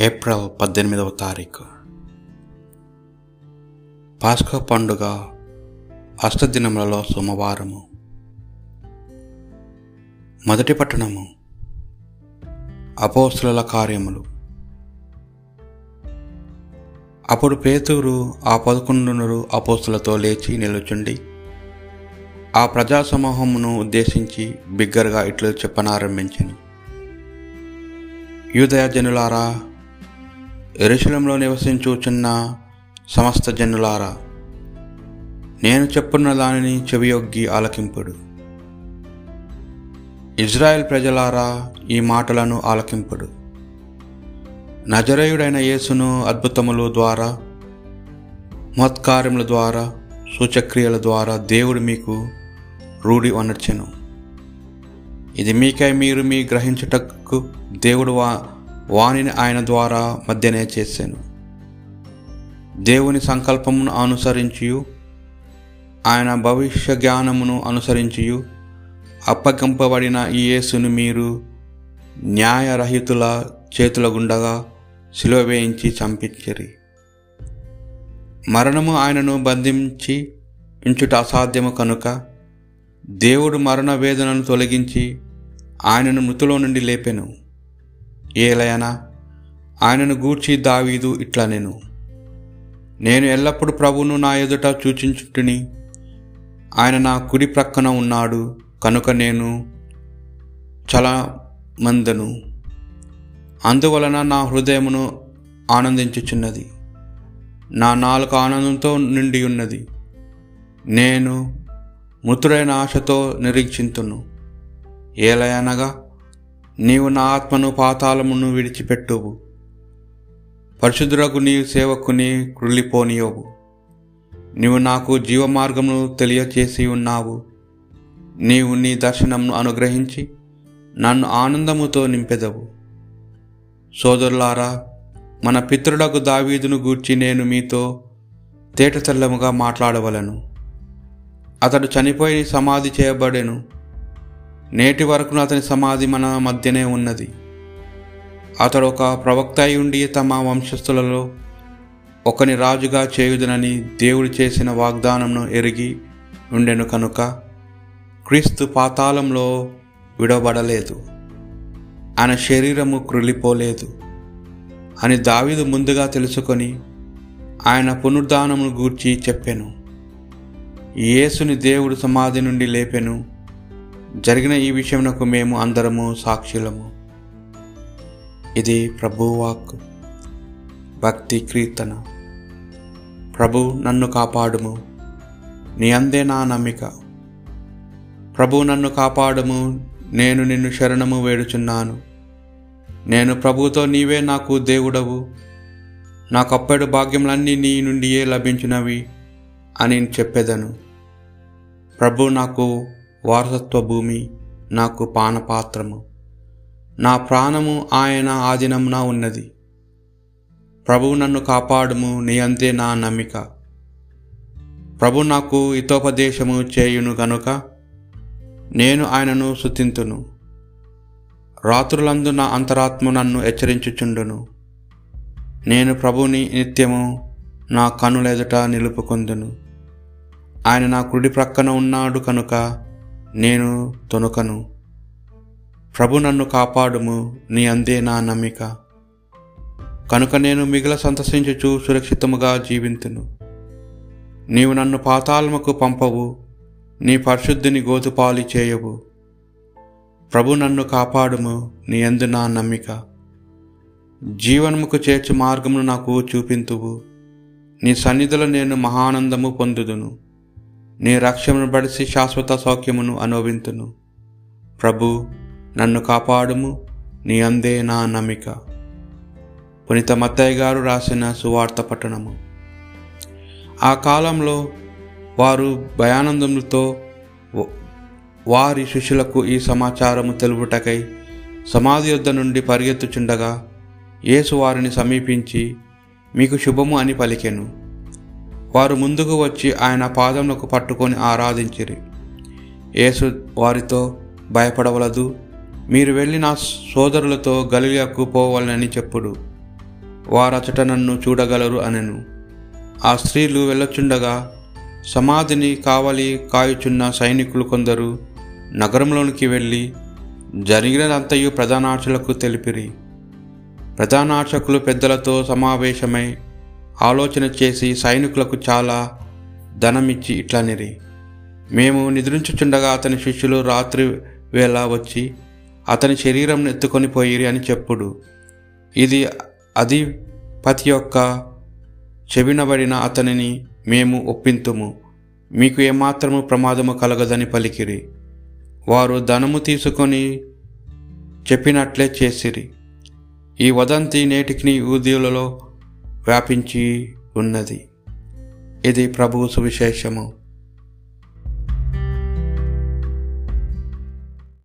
April పద్దెనిమిదవ తారీఖు. పాస్కో పండుగ అష్టదినములలో సోమవారము. మొదటి పట్టణము అపోస్తుల కార్యములు. అప్పుడు పేతురు ఆ పదకొండునరు అపోస్తులతో లేచి నిలుచుండి ఆ ప్రజా సమూహమును ఉద్దేశించి బిగ్గరగా ఇట్లు చెప్పనారంభించను. యూదయ జనులారా ఎరుశలంలో నివసించుచున్న సమస్త జనులారా నేను చెప్పున్న దానిని చెవియొగ్గి ఆలకింపుడు. ఇజ్రాయెల్ ప్రజలారా ఈ మాటలను ఆలకింపుడు. నజరేయుడైన యేసును అద్భుతముల ద్వారా మత్కార్యముల ద్వారా సూచక్రియల ద్వారా దేవుడు మీకు రూఢి వనర్చెను. ఇది మీకై మీరు మీ గ్రహించుటకు దేవుడు వా వాణిని ఆయన ద్వారా మధ్యనే చేశాను. దేవుని సంకల్పమును అనుసరించియు ఆయన భవిష్య జ్ఞానమును అనుసరించియు అప్పగింపబడిన ఈ యేసును మీరు న్యాయరహితుల చేతుల గుండగా సిలువ వేయించి చంపించరి. మరణము ఆయనను బంధించి ఉంచుట అసాధ్యము కనుక దేవుడు మరణ వేదనను తొలగించి ఆయనను మృతులో నుండి లేపెను. ఏలయనా ఆయనను గూర్చి దావీదు ఇట్లా నేను. నేను ఎల్లప్పుడూ ప్రభువును నా ఎదుట సూచించుటుని ఆయన నా కుడి ప్రక్కన ఉన్నాడు కనుక నేను చలమందను. అందువలన నా హృదయమును ఆనందించుచున్నది. నా నాలుక ఆనందంతో నిండి ఉన్నది నేను మృతుడైన ఆశతో నిరీక్షింతును. ఏలయనగా నీవు నా ఆత్మను పాతాళమును విడిచిపెట్టువు. పరిశుద్ధులకు నీ సేవకుని కృళ్ళిపోనియోవు నీవు నాకు జీవమార్గమును తెలియచేసి ఉన్నావు. నీవు నీ దర్శనమును అనుగ్రహించి నన్ను ఆనందముతో నింపెదవు. సోదరులారా మన పితృడకు దావీదును గూర్చి నేను మీతో తేటతెల్లముగా మాట్లాడవలను. అతడు చనిపోయి సమాధి చేయబడెను. నేటి వరకు అతని సమాధి మన మధ్యనే ఉన్నది. అతడు ఒక ప్రవక్త అయి ఉండి తమ వంశస్థులలో ఒకని రాజుగా చేయుదనని దేవుడు చేసిన వాగ్దానంను ఎరిగి ఉండెను కనుక క్రీస్తు పాతాళంలో విడవబడలేదు. ఆయన శరీరము కృలిపోలేదు అని దావీదు ముందుగా తెలుసుకొని ఆయన పునరుద్ధానమును గూర్చి చెప్పెను. యేసుని దేవుడు సమాధి నుండి లేపెను. జరిగిన ఈ విషయమునకు మేము అందరము సాక్షులము. ఇది ప్రభువాక్ భక్తి కీర్తన. ప్రభు నన్ను కాపాడుము. నీ అందే నా నమ్మిక. ప్రభు నన్ను కాపాడుము. నేను నిన్ను శరణము వేడుచున్నాను. నేను ప్రభుతో నీవే నాకు దేవుడవు. నాకప్పడు భాగ్యములన్నీ నీ నుండియే లభించినవి అని చెప్పెదను. ప్రభు నాకు వారసత్వ భూమి నాకు పానపాత్రము. నా ప్రాణము ఆయన ఆధీనమున ఉన్నది. ప్రభు నన్ను కాపాడుము నీ అంతే నా నమ్మిక. ప్రభు నాకు హితోపదేశము చేయును గనుక నేను ఆయనను శుతింతును రాత్రులందు నా అంతరాత్మ నన్ను హెచ్చరించుచుండును. నేను ప్రభుని నిత్యము నా కనులెదుట నిలుపుకొందును. ఆయన నా కుడి ప్రక్కన ఉన్నాడు కనుక నేను తొనుకను. ప్రభు నన్ను కాపాడుము నీ అందే నా నమ్మిక. కనుక నేను మిగిల సంతసించుచు సురక్షితముగా జీవింతును. నీవు నన్ను పాతాళముకు పంపవు నీ పరిశుద్ధిని గోతుపాలి చేయవు. ప్రభు నన్ను కాపాడుము నీ అందు నా నమ్మిక. జీవనముకు చేర్చు మార్గమును నాకు చూపింతువు. నీ సన్నిధిలో నేను మహానందము పొందుదును. నీ రక్షణను బడిసి శాశ్వత సౌఖ్యమును అనుభవింతును. ప్రభు నన్ను కాపాడుము నీ అందే నా నమ్మిక. పునీత మత్తయ్య గారు రాసిన సువార్త పట్టణము. ఆ కాలంలో వారు భయానందములతో వారి శిష్యులకు ఈ సమాచారము తెలుపుటకై సమాధి యొద్ద నుండి పరిగెత్తుచుండగా యేసు వారిని సమీపించి మీకు శుభము అని పలికెను. వారు ముందుకు వచ్చి ఆయన పాదములకు పట్టుకొని ఆరాధించిరి. యేసు వారితో భయపడవలదు. మీరు వెళ్ళి నా సోదరులతో గలియాకు పోవాలని చెప్పుడు. వారచట నన్ను చూడగలరు అనెను. ఆ స్త్రీలు వెళ్ళొచ్చుండగా సమాధిని కావలి కాయుచున్న సైనికులు కొందరు నగరంలోనికి వెళ్ళి జరిగినదంతయు ప్రధానార్చకులకు తెలిపిరి. ప్రధానార్చకులు పెద్దలతో సమావేశమై ఆలోచన చేసి సైనికులకు చాలా ధనమిచ్చి ఇట్లనిరి. మేము నిద్రించుచుండగా అతని శిష్యులు రాత్రి వేళ వచ్చి అతని శరీరం ఎత్తుకొని పోయిరి అని చెప్పుడు. ఇది అధిపతి యొక్క చెవినబడిన అతనిని మేము ఒప్పింతుము. మీకు ఏమాత్రము ప్రమాదము కలగదని పలికిరి. వారు ధనము తీసుకొని చెప్పినట్లే చేసిరి. ఈ వదంతి నేటికి యూదులలో వ్యాపించి ఉన్నది. ఇది ప్రభువు సువిశేషము.